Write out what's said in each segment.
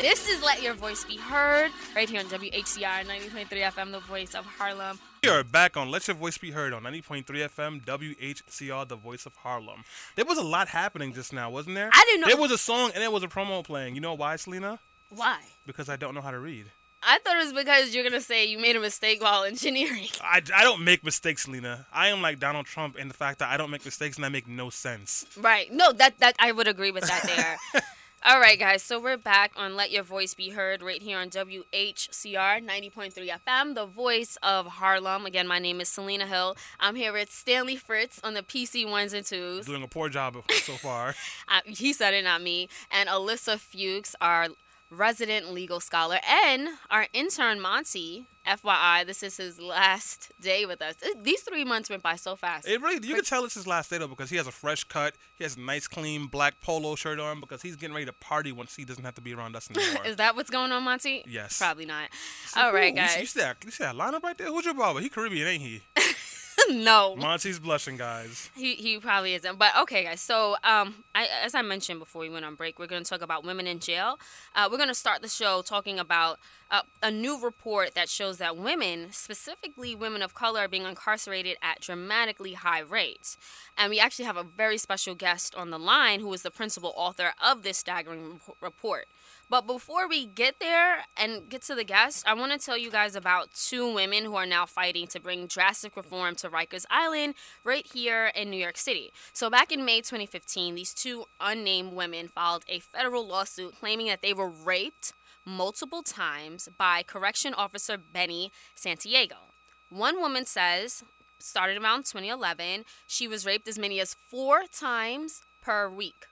This is Let Your Voice Be Heard right here on WHCR 90.3 FM, the voice of Harlem. We are back on Let Your Voice Be Heard on 90.3 FM, WHCR, the voice of Harlem. There was a lot happening just now, wasn't there? I didn't know- There was a song and there was a promo playing. You know why, Selena? Why? Because I don't know how to read. I thought it was because you're gonna say you made a mistake while engineering. I, I don't make mistakes, Selena. I am like Donald Trump in the fact that I don't make mistakes and I make no sense. Right. No, that that I would agree with that there. All right, guys. So we're back on Let Your Voice Be Heard right here on WHCR 90.3 FM, the voice of Harlem. Again, my name is Selena Hill. I'm here with Stanley Fritz on the PC ones and twos. Doing a poor job so far. Uh, he said it, not me. And Alyssa Fuchs, our resident legal scholar, and our intern Monty. FYI, this is his last day with us. Th- These three months went by so fast. It really, you can tell it's his last day though because he has a fresh cut. He has a nice, clean black polo shirt on because he's getting ready to party once he doesn't have to be around us anymore. is that what's going on, Monty? Yes. Probably not. All right, Ooh, you see- You guys. see, that, you see that lineup right there? Who's your barber? He Caribbean, ain't he? no. Monty's blushing, guys. He, he probably isn't. But okay, guys. So, um, I, as I mentioned before we went on break, we're going to talk about women in jail. Uh, we're going to start the show talking about uh, a new report that shows that women, specifically women of color, are being incarcerated at dramatically high rates. And we actually have a very special guest on the line who is the principal author of this staggering report. But before we get there and get to the guest, I want to tell you guys about two women who are now fighting to bring drastic reform to Rikers Island right here in New York City. So, back in May 2015, these two unnamed women filed a federal lawsuit claiming that they were raped multiple times by correction officer Benny Santiago. One woman says, started around 2011, she was raped as many as four times per week.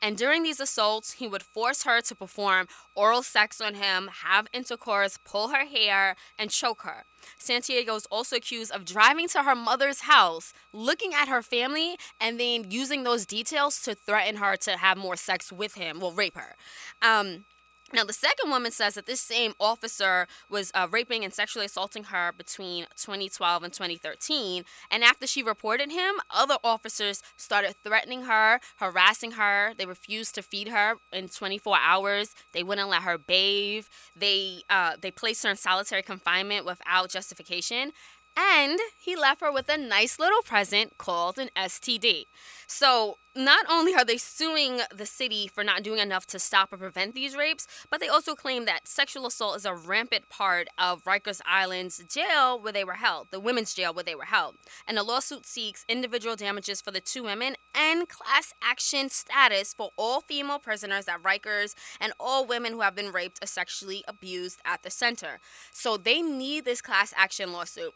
And during these assaults, he would force her to perform oral sex on him, have intercourse, pull her hair, and choke her. Santiago is also accused of driving to her mother's house, looking at her family, and then using those details to threaten her to have more sex with him, well, rape her. Um, now, the second woman says that this same officer was uh, raping and sexually assaulting her between 2012 and 2013. And after she reported him, other officers started threatening her, harassing her. They refused to feed her in 24 hours. They wouldn't let her bathe. They uh, they placed her in solitary confinement without justification. And he left her with a nice little present called an STD. So, not only are they suing the city for not doing enough to stop or prevent these rapes, but they also claim that sexual assault is a rampant part of Rikers Island's jail where they were held, the women's jail where they were held. And the lawsuit seeks individual damages for the two women and class action status for all female prisoners at Rikers and all women who have been raped or sexually abused at the center. So, they need this class action lawsuit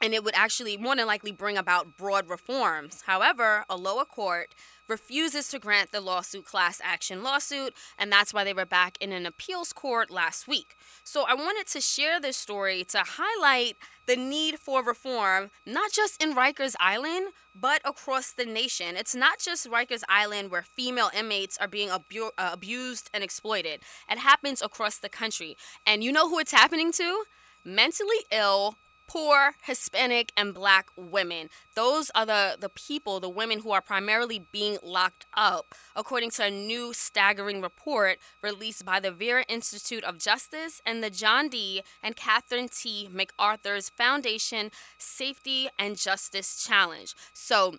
and it would actually more than likely bring about broad reforms. However, a lower court refuses to grant the lawsuit class action lawsuit, and that's why they were back in an appeals court last week. So I wanted to share this story to highlight the need for reform, not just in Rikers Island, but across the nation. It's not just Rikers Island where female inmates are being abu- uh, abused and exploited. It happens across the country. And you know who it's happening to? Mentally ill, poor Hispanic and black women. Those are the, the people, the women who are primarily being locked up, according to a new staggering report released by the Vera Institute of Justice and the John D. and Catherine T. MacArthur's Foundation Safety and Justice Challenge. So,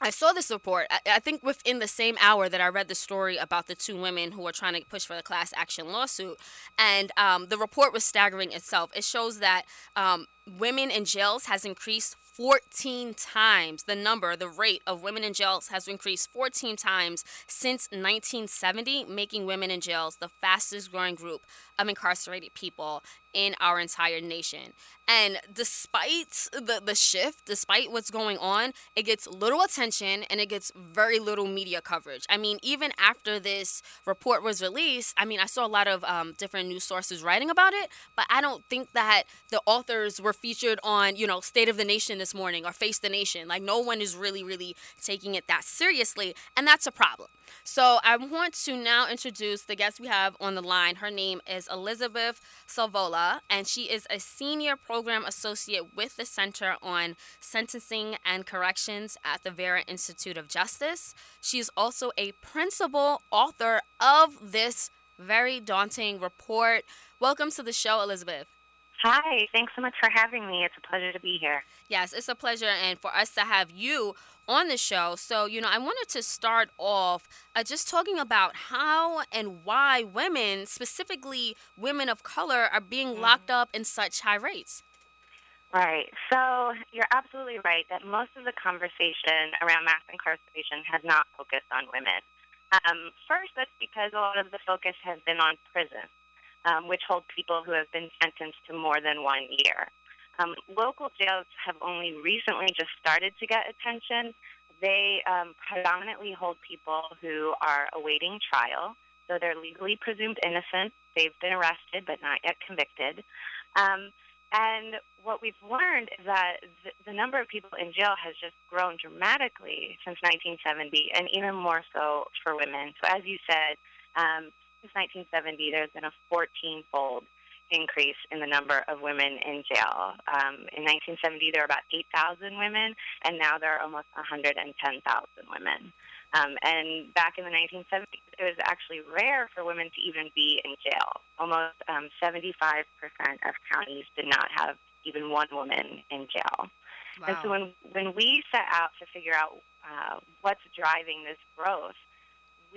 I saw this report. I, I think within the same hour that I read the story about the two women who were trying to push for the class action lawsuit, and um, the report was staggering itself. It shows that um, women in jails has increased 14 times. The number, the rate of women in jails has increased 14 times since 1970, making women in jails the fastest growing group of incarcerated people in our entire nation. And despite the, the shift, despite what's going on, it gets little attention and it gets very little media coverage. I mean, even after this report was released, I mean, I saw a lot of um, different news sources writing about it, but I don't think that the authors were featured on, you know, State of the Nation this morning or Face the Nation. Like, no one is really, really taking it that seriously, and that's a problem. So I want to now introduce the guest we have on the line. Her name is Elizabeth Swavola, and she is a senior program associate with the Center on Sentencing and Corrections at the Vera Institute of Justice. She is also a principal author of this very daunting report. Welcome to the show, Elizabeth. Hi, thanks so much for having me. It's a pleasure to be here. Yes, it's a pleasure, and for us to have you on the show. So, you know, I wanted to start off uh, just talking about how and why women, specifically women of color, are being mm. locked up in such high rates. Right. So you're absolutely right that most of the conversation around mass incarceration has not focused on women. Um, first, that's because a lot of the focus has been on prison um, which hold people who have been sentenced to more than one year. Um, local jails have only recently just started to get attention. They um, predominantly hold people who are awaiting trial, so they're legally presumed innocent. They've been arrested but not yet convicted. Um, and what we've learned is that the, the number of people in jail has just grown dramatically since 1970, and even more so for women. So, as you said, um, since 1970, there's been a 14-fold increase in the number of women in jail. Um, in 1970, there were about 8,000 women, and now there are almost 110,000 women. Um, and back in the 1970s, it was actually rare for women to even be in jail. Almost um, 75% of counties did not have even one woman in jail. Wow. And so when, when we set out to figure out uh, what's driving this growth,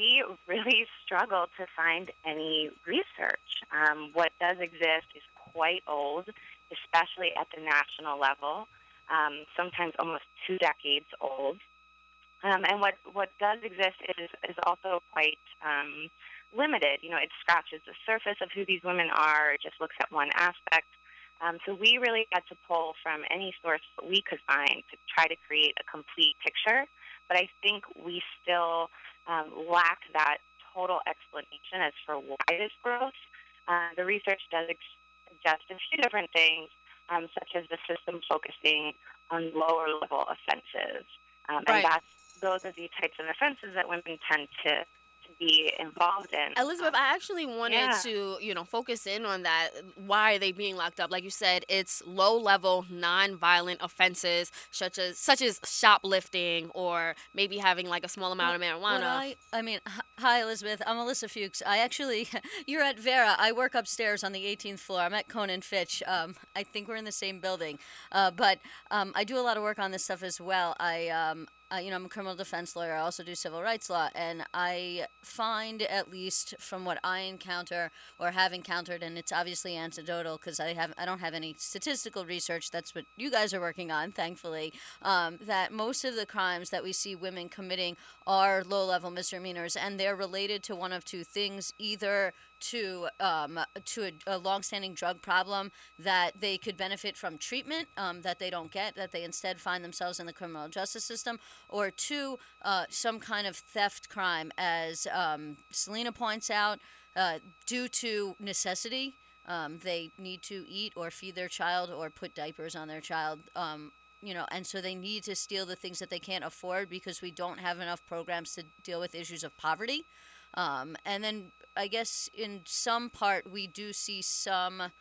we really struggle to find any research. Um, what does exist is quite old, especially at the national level, um, sometimes almost two decades old. Um, and what, what does exist is, is also quite um, limited. You know, it scratches the surface of who these women are, it just looks at one aspect. Um, so we really had to pull from any source that we could find to try to create a complete picture. But I think we still um, lack that total explanation as for why this growth. Uh, the research does suggest a few different things, um, such as the system focusing on lower level offenses. Um, right. And that's, those are the types of offenses that women tend to be involved in. Elizabeth, I actually wanted yeah. to, you know, focus in on that. Why are they being locked up? Like you said, it's low level non-violent offenses such as such as shoplifting or maybe having like a small amount of marijuana. I, I mean, hi Elizabeth, I'm Alyssa Fuchs. I actually you're at Vera. I work upstairs on the 18th floor. I'm at Cohen & Fitch. Um, I think we're in the same building. Uh, but um, I do a lot of work on this stuff as well. I um, uh, you know, I'm a criminal defense lawyer. I also do civil rights law, and I find, at least from what I encounter or have encountered, and it's obviously anecdotal because I have I don't have any statistical research. That's what you guys are working on, thankfully. Um, that most of the crimes that we see women committing are low-level misdemeanors, and they're related to one of two things: either to um, to a, a longstanding drug problem that they could benefit from treatment um, that they don't get, that they instead find themselves in the criminal justice system, or two, uh, some kind of theft crime, as um, Selena points out, uh, due to necessity. Um, they need to eat or feed their child or put diapers on their child um, you know, and so they need to steal the things that they can't afford because we don't have enough programs to deal with issues of poverty. Um, and then I guess in some part we do see some.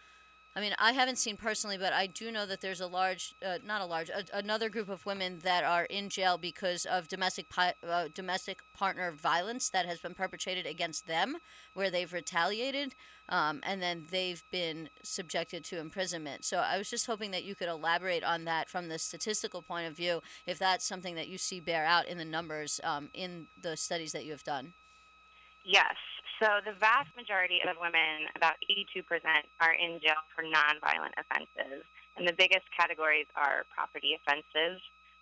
I mean, I haven't seen personally, but I do know that there's a large, uh, not a large, a, another group of women that are in jail because of domestic pi- uh, domestic partner violence that has been perpetrated against them, where they've retaliated, um, and then they've been subjected to imprisonment. So I was just hoping that you could elaborate on that from the statistical point of view, if that's something that you see bear out in the numbers um, in the studies that you have done. Yes. So the vast majority of women, about 82%, are in jail for nonviolent offenses. And the biggest categories are property offenses,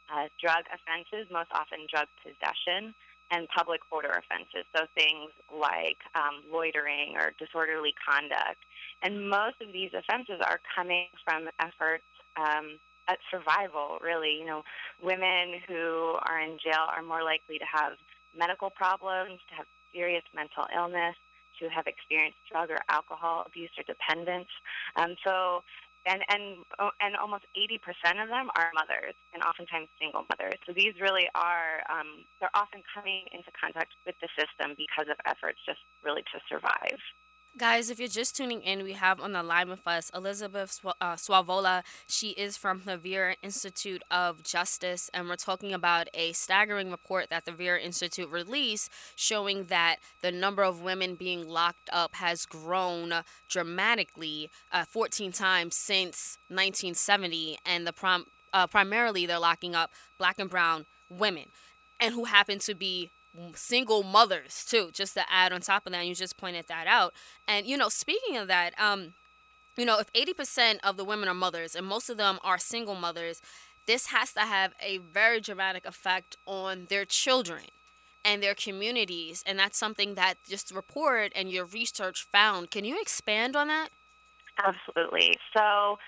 uh, drug offenses, most often drug possession, and public order offenses. So things like um, loitering or disorderly conduct. And most of these offenses are coming from efforts um, at survival, really. You know, women who are in jail are more likely to have medical problems, to have serious mental illness, to have experienced drug or alcohol abuse or dependence. Um, so, and and oh, and almost 80% of them are mothers, and oftentimes single mothers. So these really are um, they're often coming into contact with the system because of efforts just really to survive. Guys, if you're just tuning in, we have on the line with us Elizabeth uh, Swavola. She is from the Vera Institute of Justice, and we're talking about a staggering report that the Vera Institute released showing that the number of women being locked up has grown dramatically uh, 14 times since 1970, and the uh, primarily they're locking up black and brown women and who happen to be single mothers too just to add on top of that you just pointed that out and you know speaking of that um you know if 80% of the women are mothers and most of them are single mothers this has to have a very dramatic effect on their children and their communities and that's something that just report and your research found can you expand on that Absolutely. So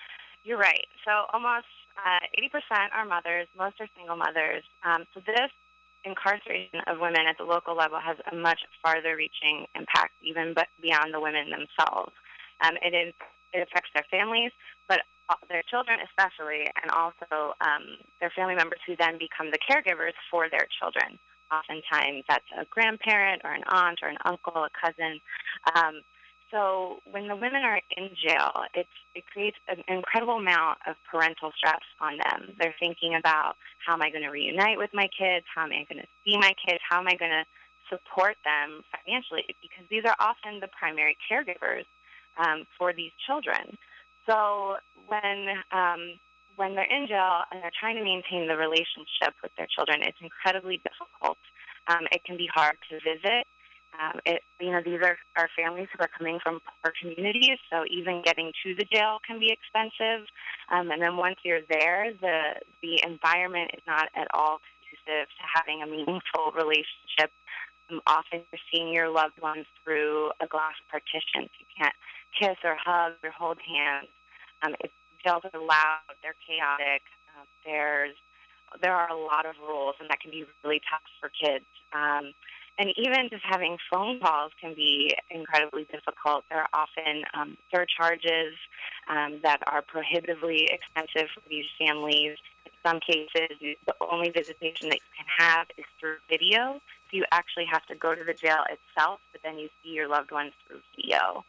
you're right. So almost uh, 80% are mothers, most are single mothers. Um, so this incarceration of women at the local level has a much farther reaching impact, even but beyond the women themselves. Um, it, is, it affects their families, but their children especially, and also um, their family members who then become the caregivers for their children. Oftentimes, that's a grandparent or an aunt or an uncle, a cousin. Um, so when the women are in jail, it's, it creates an incredible amount of parental stress on them. They're thinking about how am I going to reunite with my kids? How am I going to see my kids? How am I going to support them financially? Because these are often the primary caregivers um, for these children. So when um, when they're in jail and they're trying to maintain the relationship with their children, it's incredibly difficult. Um, it can be hard to visit. Um, it, you know, these are, are families who are coming from poor communities, so even getting to the jail can be expensive. Um, and then once you're there, the the environment is not at all conducive to having a meaningful relationship. Um, often you're seeing your loved ones through a glass partition. You can't kiss or hug or hold hands. Um, it, jails are loud. They're chaotic. Uh, there's there are a lot of rules, and that can be really tough for kids. Um, and even just having phone calls can be incredibly difficult. There are often um, surcharges um, that are prohibitively expensive for these families. In some cases, the only visitation that you can have is through video. So you actually have to go to the jail itself, but then you see your loved ones through video.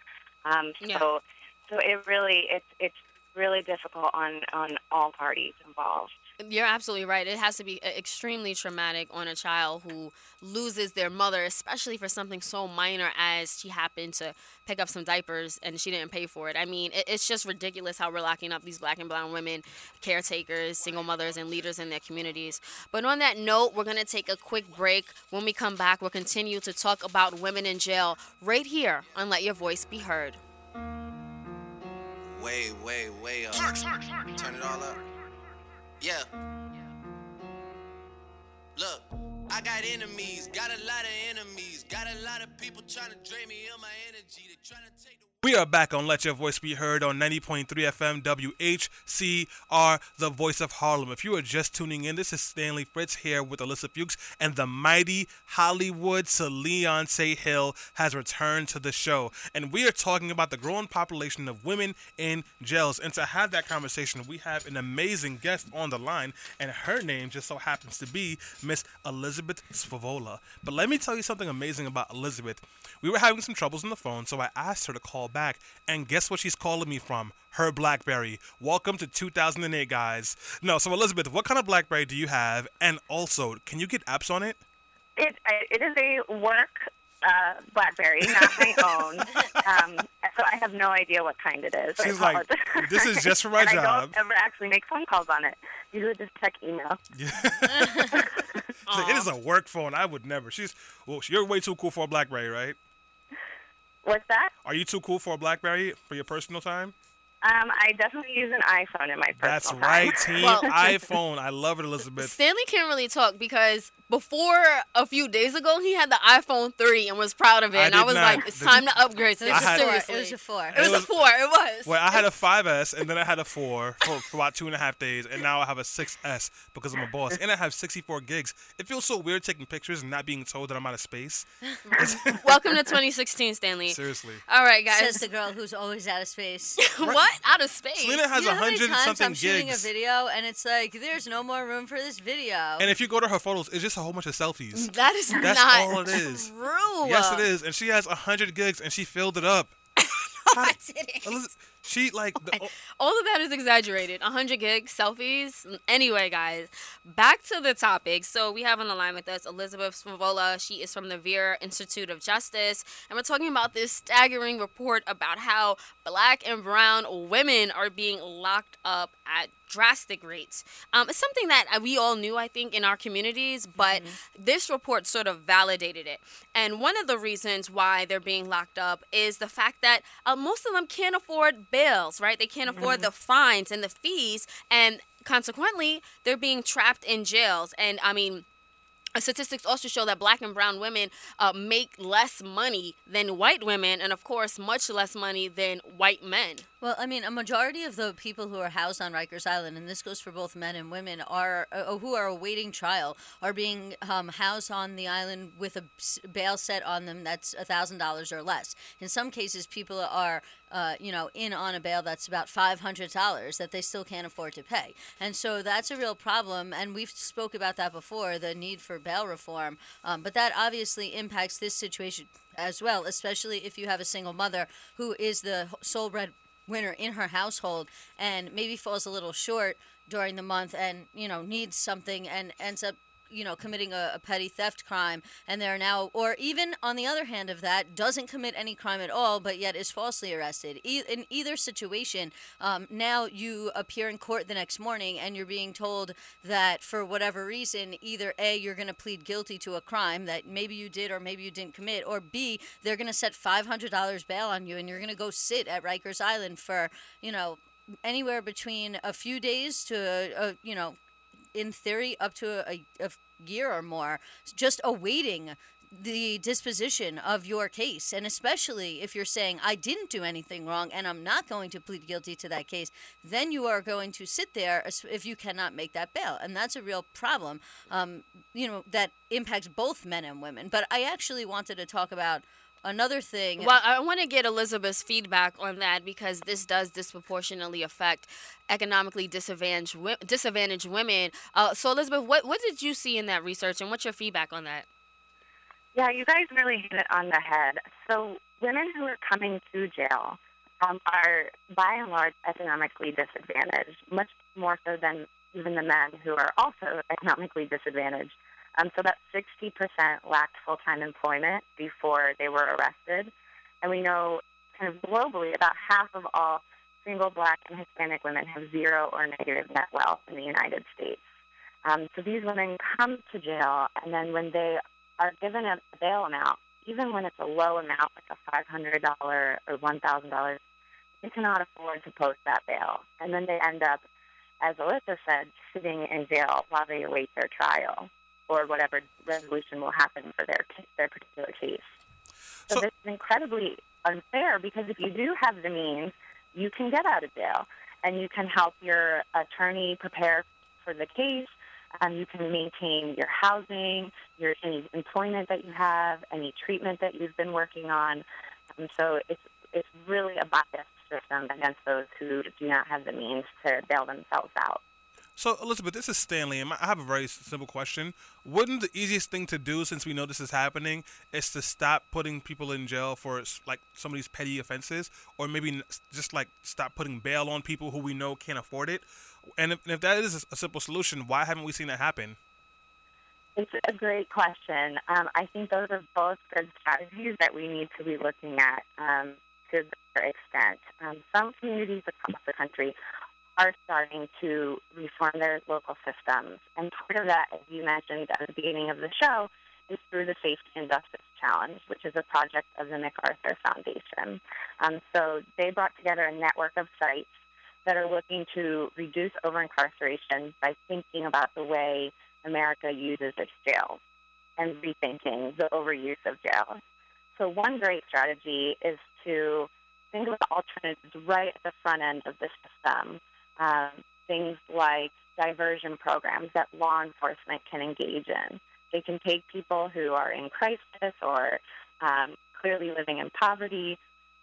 Um, so, Yeah. so it really it's it's really difficult on on all parties involved. You're absolutely right. It has to be uh, extremely traumatic on a child who loses their mother, especially for something so minor as she happened to pick up some diapers and she didn't pay for it. I mean, it's just ridiculous how we're locking up these black and brown women, caretakers, single mothers, and leaders in their communities. But on that note, we're going to take a quick break. When we come back, we'll continue to talk about women in jail right here on Let Your Voice Be Heard. Way, way, way up. Turn it all up. Yeah. Look, I got enemies, got a lot of enemies, got a lot of people trying to drain me of my energy. They're trying to take the We are back on Let Your Voice Be Heard on 90.3 FM WHCR, the voice of Harlem. If you are just tuning in, this is Stanley Fritz here with Alyssa Fuchs, and the mighty Hollywood Leonce Hill has returned to the show. And we are talking about the growing population of women in jails. And to have that conversation, we have an amazing guest on the line, and her name just so happens to be Miss Elizabeth Swavola. But let me tell you something amazing about Elizabeth. We were having some troubles on the phone, so I asked her to call back, and guess what she's calling me from? Her BlackBerry. Welcome to 2008, guys. No, so Elizabeth, what kind of BlackBerry do you have? And also, can you get apps on it? It it is a work uh, BlackBerry, not my own. Um, so I have no idea what kind it is. She's like, "This is just for my and I job." don't ever actually make phone calls on it. Usually just check email. Like, it is a work phone. I would never. She's well, you're way too cool for a BlackBerry, right? What's that? Are you too cool for a BlackBerry for your personal time? Um, I definitely use an iPhone in my personal That's time. right, team Well- iPhone. I love it, Elizabeth. Stanley can't really talk because before a few days ago he had the iPhone 3 and was proud of it, I and I was not. like, it's The- time to upgrade. It was, I a had- four. seriously. it was a four. It was, It was- a four. It was. Well, I had a 5S and then I had a 4 for, for about two and a half days, and now I have a 6S because I'm a boss, and I have 64 gigs. It feels so weird taking pictures and not being told that I'm out of space. Welcome to 2016, Stanley. Seriously. All right, guys. Says guys. the girl who's always out of space. what? Out of space? Selena has you know a how many hundred times something I'm shooting a video and it's like, there's no more room for this video. And if you go to her photos, it's just a whole bunch of selfies. that is That's not all it is. true. Yes, it is. And she has a hundred gigs, and she filled it up. no, I didn't. She like the, oh, All of that is exaggerated. 100 gigs, selfies. Anyway, guys, back to the topic. So we have on the line with us Elizabeth Swavola. She is from the Vera Institute of Justice. And we're talking about this staggering report about how black and brown women are being locked up at drastic rates. Um, it's something that uh, we all knew, I think, in our communities, but this report sort of validated it. And one of the reasons why they're being locked up is the fact that uh, most of them can't afford bails, right? They can't afford the fines and the fees, and consequently, they're being trapped in jails. And I mean, statistics also show that black and brown women uh, make less money than white women, and of course, much less money than white men. Well, I mean, a majority of the people who are housed on Rikers Island, and this goes for both men and women, are uh, who are awaiting trial, are being um, housed on the island with a bail set on them that's thousand dollars or less. In some cases, people are, uh, you know, in on a bail that's about five hundred dollars that they still can't afford to pay, and so that's a real problem. And we've spoke about that before, the need for bail reform, um, but that obviously impacts this situation as well, especially if you have a single mother who is the sole bread winner in her household and maybe falls a little short during the month and you know needs something and ends up you know committing a, a petty theft crime and they're now or even on the other hand of that doesn't commit any crime at all but yet is falsely arrested. E- in either situation um, now you appear in court the next morning and you're being told that for whatever reason either a you're going to plead guilty to a crime that maybe you did or maybe you didn't commit or b they're going to set $500 bail on you and you're going to go sit at Rikers Island for you know anywhere between a few days to a, a you know in theory up to a, a year or more just awaiting the disposition of your case. And especially if you're saying i didn't do anything wrong and i'm not going to plead guilty to that case then you are going to sit there if you cannot make that bail. And that's a real problem um, you know that impacts both men and women. But i actually wanted to talk about another thing Well, I want to get Elizabeth's feedback on that because this does disproportionately affect economically disadvantaged disadvantaged women. Uh, so, Elizabeth, what what did you see in that research, and what's your feedback on that? Yeah, you guys really hit it on the head. So, women who are coming to jail um, are, by and large, economically disadvantaged, much more so than even the men who are also economically disadvantaged. Um, so, about 60% lacked full time employment before they were arrested. And we know, kind of globally, about half of all single black and Hispanic women have zero or negative net wealth in the United States. Um, so, these women come to jail, and then when they are given a bail amount, even when it's a low amount, like a $500 or $1,000, they cannot afford to post that bail. And then they end up, as Alyssa said, sitting in jail while they await their trial or whatever resolution will happen for their, their particular case. So, So- this is incredibly unfair because if you do have the means, you can get out of jail and you can help your attorney prepare for the case um, you can maintain your housing, your any employment that you have, any treatment that you've been working on. Um, so it's it's really a biased system against those who do not have the means to bail themselves out. So, Elizabeth, this is Stanley, and I have a very simple question. Wouldn't the easiest thing to do, since we know this is happening, is to stop putting people in jail for like some of these petty offenses, or maybe just like stop putting bail on people who we know can't afford it? And if, if that is a simple solution, why haven't we seen that happen? It's a great question. Um, I think those are both good strategies that we need to be looking at um, to a greater extent. Um, some communities across the country are starting to reform their local systems. And part of that, as you mentioned at the beginning of the show, is through the Safety and Justice Challenge, which is a project of the MacArthur Foundation. Um, so they brought together a network of sites that are looking to reduce over incarceration by thinking about the way America uses its jails and rethinking the overuse of jails. So one great strategy is to think of alternatives right at the front end of the system. Um, things like diversion programs that law enforcement can engage in. They can take people who are in crisis or um, clearly living in poverty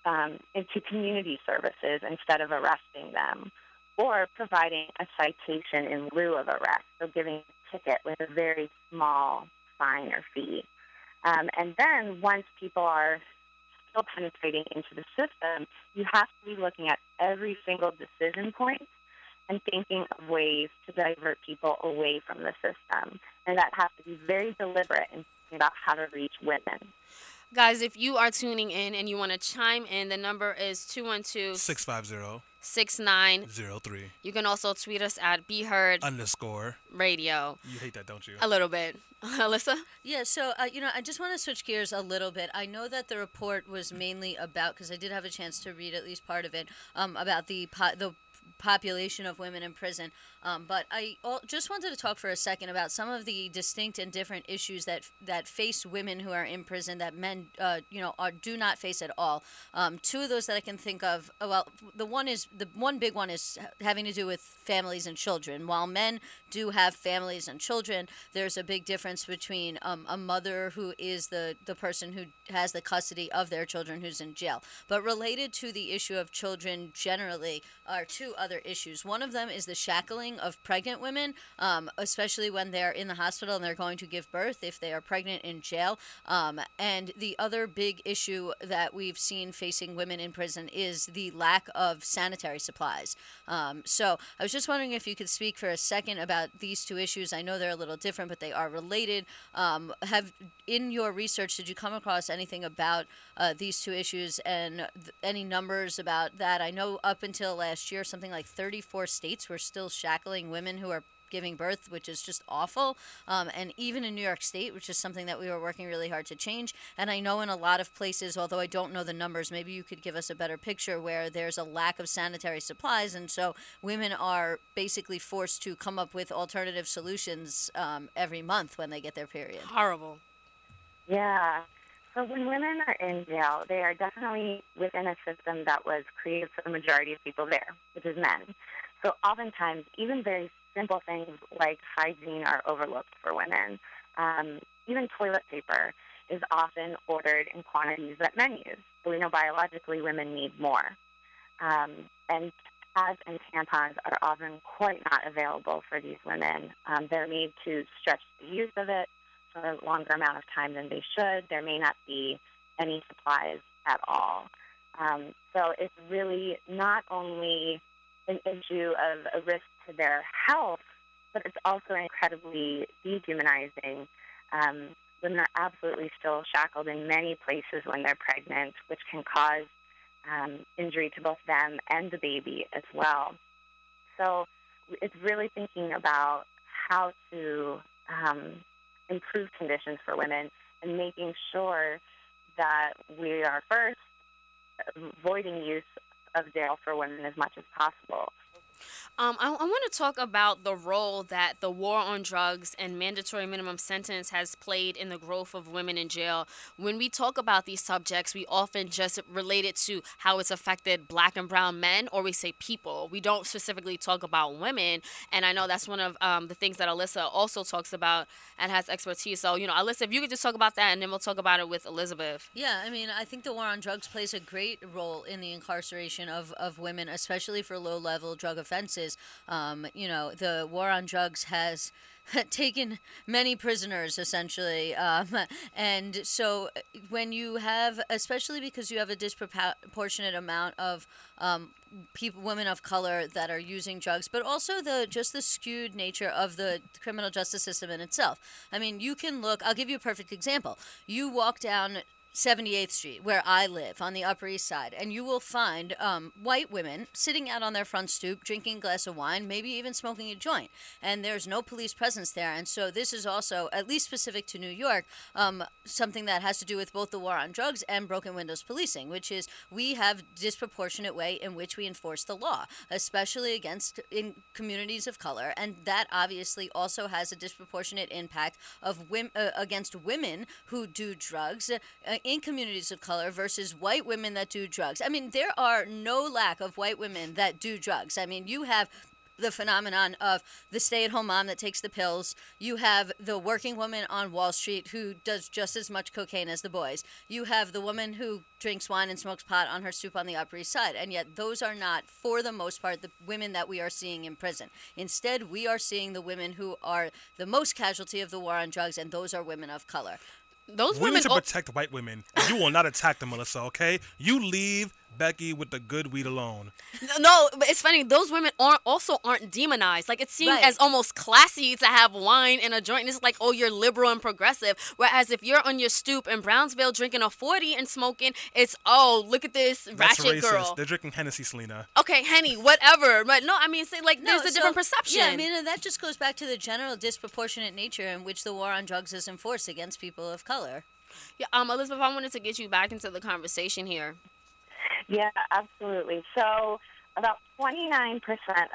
um, into community services instead of arresting them, or providing a citation in lieu of arrest, so giving a ticket with a very small fine or fee. Um, and then once people are still penetrating into the system, you have to be looking at every single decision point and thinking of ways to divert people away from the system. And that has to be very deliberate in thinking about how to reach women. Guys, if you are tuning in and you want to chime in, the number is 212 650 69. 03 You can also tweet us at Be Heard underscore. Radio. You hate that, don't you? A little bit. Alyssa? Yeah, so uh, you know, I just want to switch gears a little bit. I know that the report was mainly about because I did have a chance to read at least part of it um, about the po- the population of women in prison. Um, but I just wanted to talk for a second about some of the distinct and different issues that that face women who are in prison that men, uh, you know, are, do not face at all. Um, two of those that I can think of. uh, Well, the one is the one big one is having to do with families and children. While men do have families and children, there's a big difference between um, a mother who is the the person who has the custody of their children who's in jail. But related to the issue of children generally are two other issues. One of them is the shackling of pregnant women, um, especially when they're in the hospital and they're going to give birth if they are pregnant in jail. Um, and the other big issue that we've seen facing women in prison is the lack of sanitary supplies. Um, so I was just wondering if you could speak for a second about these two issues. I know they're a little different, but they are related. Um, have in your research did you come across anything about uh, these two issues and th- any numbers about that? I know up until last year, something like 34 states were still shackling women who are giving birth, which is just awful. Um, and even in New York State, which is something that we were working really hard to change. And I know in a lot of places, although I don't know the numbers, maybe you could give us a better picture where there's a lack of sanitary supplies. And so women are basically forced to come up with alternative solutions um, every month when they get their period. Horrible. Yeah. So when women are in jail, they are definitely within a system that was created for the majority of people there, which is men. So oftentimes, even very simple things like hygiene are overlooked for women. Um, even toilet paper is often ordered in quantities that men use. So we know biologically women need more. Um, and pads and tampons are often quite not available for these women. Um, they're made to stretch the use of it for a longer amount of time than they should. There may not be any supplies at all. Um, so it's really not only an issue of a risk to their health, but it's also incredibly dehumanizing. Um, women are absolutely still shackled in many places when they're pregnant, which can cause um, injury to both them and the baby as well. So it's really thinking about how to um, improve conditions for women and making sure that we are first avoiding use of jail for women as much as possible. Um, I, I want to talk about the role that the war on drugs and mandatory minimum sentence has played in the growth of women in jail. When we talk about these subjects, we often just relate it to how it's affected black and brown men, or we say people. We don't specifically talk about women. And I know that's one of um, the things that Alyssa also talks about and has expertise. So, you know, Alyssa, if you could just talk about that and then we'll talk about it with Elizabeth. Yeah, I mean, I think the war on drugs plays a great role in the incarceration of, of women, especially for low level drug offenses. Um, you know, the war on drugs has taken many prisoners essentially. Um, and so when you have especially because you have a disproportionate amount of um, people women of color that are using drugs but also the just the skewed nature of the criminal justice system in itself. I mean you can look i'll give you a perfect example. You walk down 78th Street, where I live on the Upper East Side, and you will find um, white women sitting out on their front stoop, drinking a glass of wine, maybe even smoking a joint. And there's no police presence there. And so this is also, at least specific to New York, um, something that has to do with both the war on drugs and broken windows policing, which is we have disproportionate way in which we enforce the law, especially against in communities of color, and that obviously also has a disproportionate impact of women uh, against women who do drugs. Uh, in communities of color versus white women that do drugs. I mean, there are no lack of white women that do drugs. I mean, you have the phenomenon of the stay at home mom that takes the pills. You have the working woman on Wall Street who does just as much cocaine as the boys. You have the woman who drinks wine and smokes pot on her stoop on the Upper East Side. And yet, those are not, for the most part, the women that we are seeing in prison. Instead, we are seeing the women who are the most casualty of the war on drugs, and those are women of color. Those we women. need to protect white women. You will not attack them, Alyssa. Okay? You leave Becky with the good weed alone. no, but it's funny. Those women aren't also aren't demonized. Like it's seen Right. as almost classy to have wine in a joint. And it's like, oh, you're liberal and progressive. Whereas if you're on your stoop in Brownsville drinking a forty and smoking, it's oh, look at this That's ratchet racist. girl. They're drinking Hennessy, Selena. Okay, Henny, whatever. But no, I mean, say like No, there's a so- different perception. Yeah, I mean, and that just goes back to the general disproportionate nature in which the war on drugs is enforced against people of color. Yeah, um, Elizabeth, I wanted to get you back into the conversation here. Yeah, absolutely. So, about 29%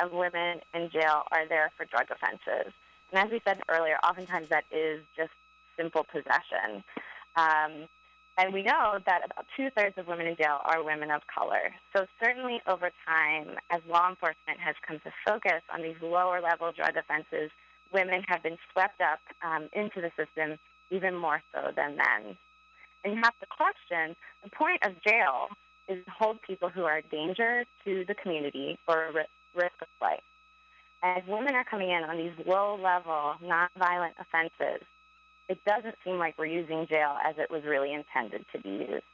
of women in jail are there for drug offenses. And as we said earlier, oftentimes that is just simple possession. Um, and we know that about two thirds of women in jail are women of color. So, certainly over time, as law enforcement has come to focus on these lower level drug offenses, women have been swept up um, into the system even more so than men. And you have to question the point of jail is hold people who are a danger to the community or a risk of flight. As women are coming in on these low level, nonviolent offenses, it doesn't seem like we're using jail as it was really intended to be used.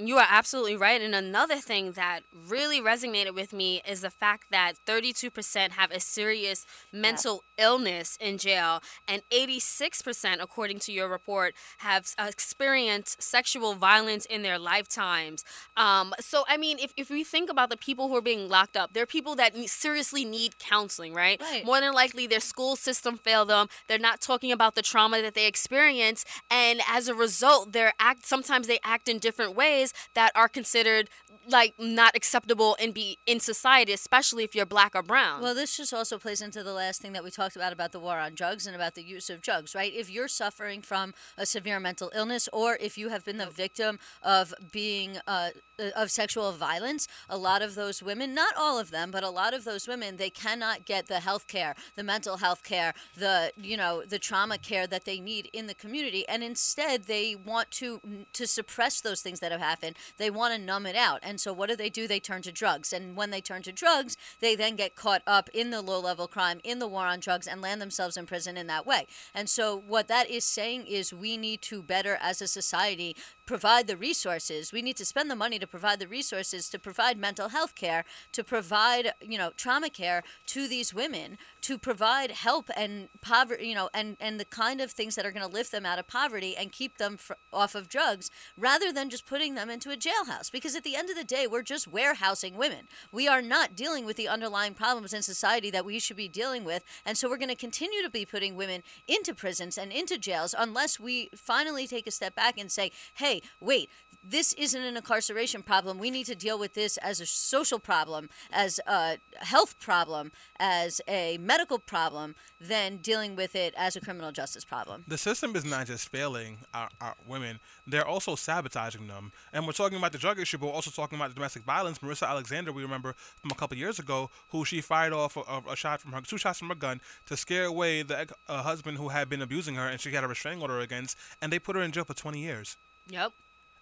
You are absolutely right. And another thing that really resonated with me is the fact that 32% have a serious mental illness in jail, and 86%, according to your report, have experienced sexual violence in their lifetimes. Um, so, I mean, if, if we think about the people who are being locked up, they're people that seriously need counseling, right? Right. More than likely, their school system failed them. They're not talking about the trauma that they experience, and as a result, they're act. Sometimes they act in different ways that are considered like not acceptable in be in society, especially if you're black or brown. Well, this just also plays into the last thing that we talked about about the war on drugs and about the use of drugs, right? If you're suffering from a severe mental illness or if you have been the victim of being uh, of sexual violence, a lot of those women, not all of them, but a lot of those women, they cannot get the health care, the mental health care, the you know the trauma care that they need in the community, and instead they want to to suppress those things that have happened. They want to numb it out, and so what do they do? They turn to drugs, and when they turn to drugs, they then get caught up in the low level crime, in the war on drugs, and land themselves in prison in that way. And so what that is saying is we need to better as a society provide the resources. We need to spend the money to provide the resources to provide mental health care, to provide, you know, trauma care to these women, to provide help and poverty, you know, and and the kind of things that are going to lift them out of poverty and keep them fr- off of drugs rather than just putting them into a jailhouse because at the end of the day we're just warehousing women. We are not dealing with the underlying problems in society that we should be dealing with, and so we're going to continue to be putting women into prisons and into jails unless we finally take a step back and say, "Hey, wait, this isn't an incarceration problem. We need to deal with this as a social problem, as a health problem, as a medical problem, than dealing with it as a criminal justice problem. The system is not just failing our, our women; they're also sabotaging them. And we're talking about the drug issue, but we're also talking about domestic violence. Marissa Alexander, we remember from a couple years ago, who she fired off a, a, a shot from her, two shots from her gun to scare away the uh, husband who had been abusing her, and she had a restraining order against, and they put her in jail for 20 years. Yep.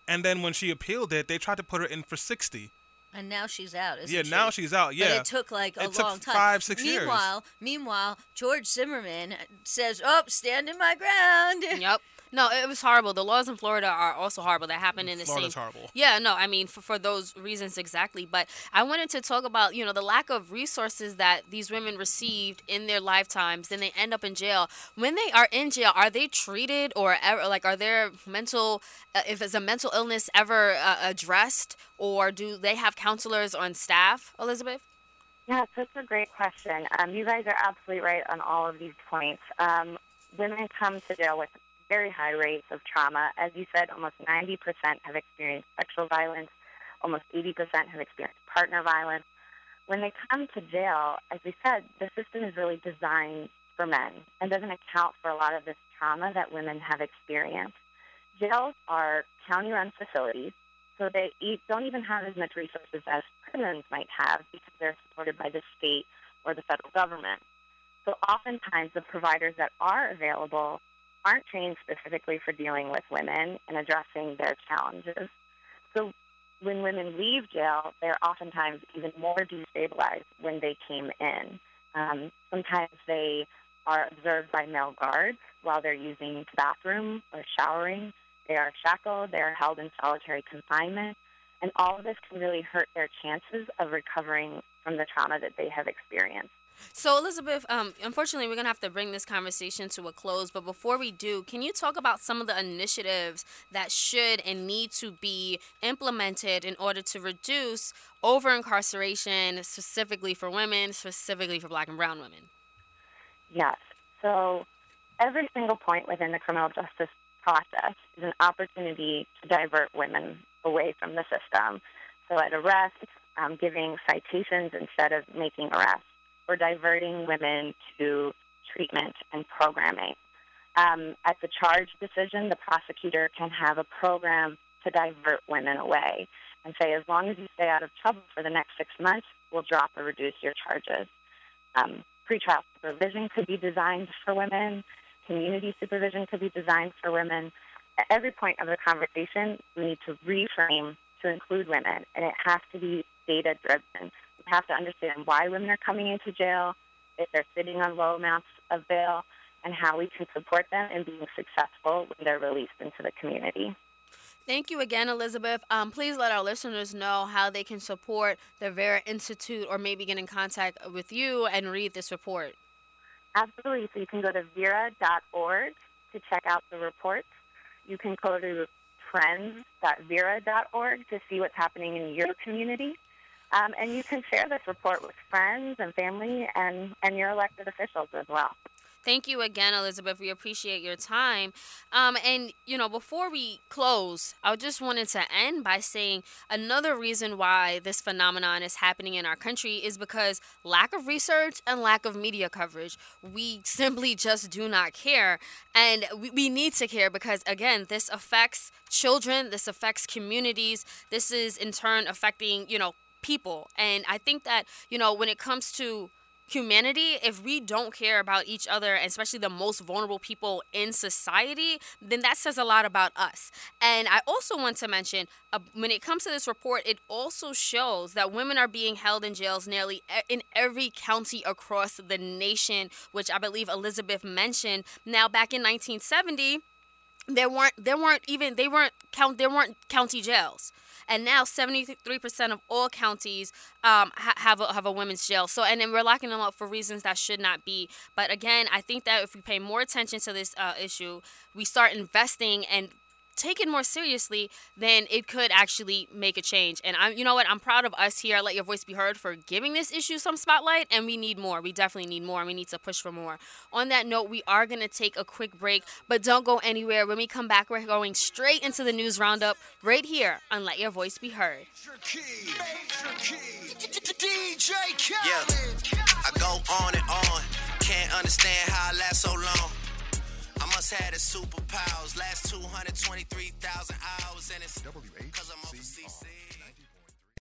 And then when she appealed it, they tried to put her in for 60. And now she's out. Isn't yeah, she? now she's out. Yeah, But it took like a It took long time. five, six years. meanwhile, meanwhile, George Zimmerman says, "Oh, standing my ground." Yep. No, it was horrible. The laws in Florida are also horrible. That happened in the Florida's same. horrible. Yeah, no, I mean for, for those reasons exactly. But I wanted to talk about you know the lack of resources that these women received in their lifetimes. Then they end up in jail. When they are in jail, are they treated or ever like are their mental uh, if it's a mental illness ever uh, addressed or do they have counselors on staff? Elizabeth. Yeah, that's a great question. Um, you guys are absolutely right on all of these points. Um, women come to jail with very high rates of trauma. As you said, almost 90% have experienced sexual violence, almost 80% have experienced partner violence. When they come to jail, as we said, the system is really designed for men and doesn't account for a lot of this trauma that women have experienced. Jails are county run facilities, so they don't even have as much resources as prisons might have because they're supported by the state or the federal government. So oftentimes the providers that are available aren't trained specifically for dealing with women and addressing their challenges. So when women leave jail, they're oftentimes even more destabilized when they came in. Um, sometimes they are observed by male guards while they're using the bathroom or showering. They are shackled, they are held in solitary confinement, and all of this can really hurt their chances of recovering from the trauma that they have experienced. So, Elizabeth, um, unfortunately, we're going to have to bring this conversation to a close. But before we do, can you talk about some of the initiatives that should and need to be implemented in order to reduce over incarceration, specifically for women, specifically for black and brown women? Yes. So, every single point within the criminal justice process is an opportunity to divert women away from the system. So, at arrest, um, giving citations instead of making arrests or diverting women to treatment and programming. Um, at the charge decision, the prosecutor can have a program to divert women away and say, as long as you stay out of trouble for the next six months, we'll drop or reduce your charges. Um, pretrial supervision could be designed for women. Community supervision could be designed for women. At every point of the conversation, we need to reframe to include women, and it has to be data driven have to understand why women are coming into jail, if they're sitting on low amounts of bail, and how we can support them in being successful when they're released into the community. Thank you again, Elizabeth. Um, please let our listeners know how they can support the Vera Institute or maybe get in contact with you and read this report. Absolutely. So you can go to vera.org to check out the reports. You can go to friends.vera.org to see what's happening in your community. Um, and you can share this report with friends and family and, and your elected officials as well. Thank you again, Elizabeth. We appreciate your time. Um, and, you know, before we close, I just wanted to end by saying another reason why this phenomenon is happening in our country is because lack of research and lack of media coverage. We simply just do not care. And we, we need to care because, again, this affects children, this affects communities, this is in turn affecting, you know, people. And I think that, you know, when it comes to humanity, if we don't care about each other, especially the most vulnerable people in society, then that says a lot about us. And I also want to mention uh, when it comes to this report, it also shows that women are being held in jails nearly in every county across the nation, which I believe Elizabeth mentioned. Now, back in 1970, there weren't there weren't even they weren't count there weren't county jails and now 73% of all counties um, ha- have a, have a women's jail. So, and then we're locking them up for reasons that should not be. But again, I think that if we pay more attention to this uh, issue, we start investing and taken more seriously, then it could actually make a change. And I'm, you know what? I'm proud of us here. Let your voice be heard for giving this issue some spotlight, and we need more. We definitely need more, and we need to push for more. On that note, we are going to take a quick break, but don't go anywhere. When we come back, we're going straight into the news roundup right here on Let Your Voice Be Heard. Yeah, I go on and on. Can't understand how I last so long. I must have the superpowers. Last 223,000 hours, and it's because I'm overseas.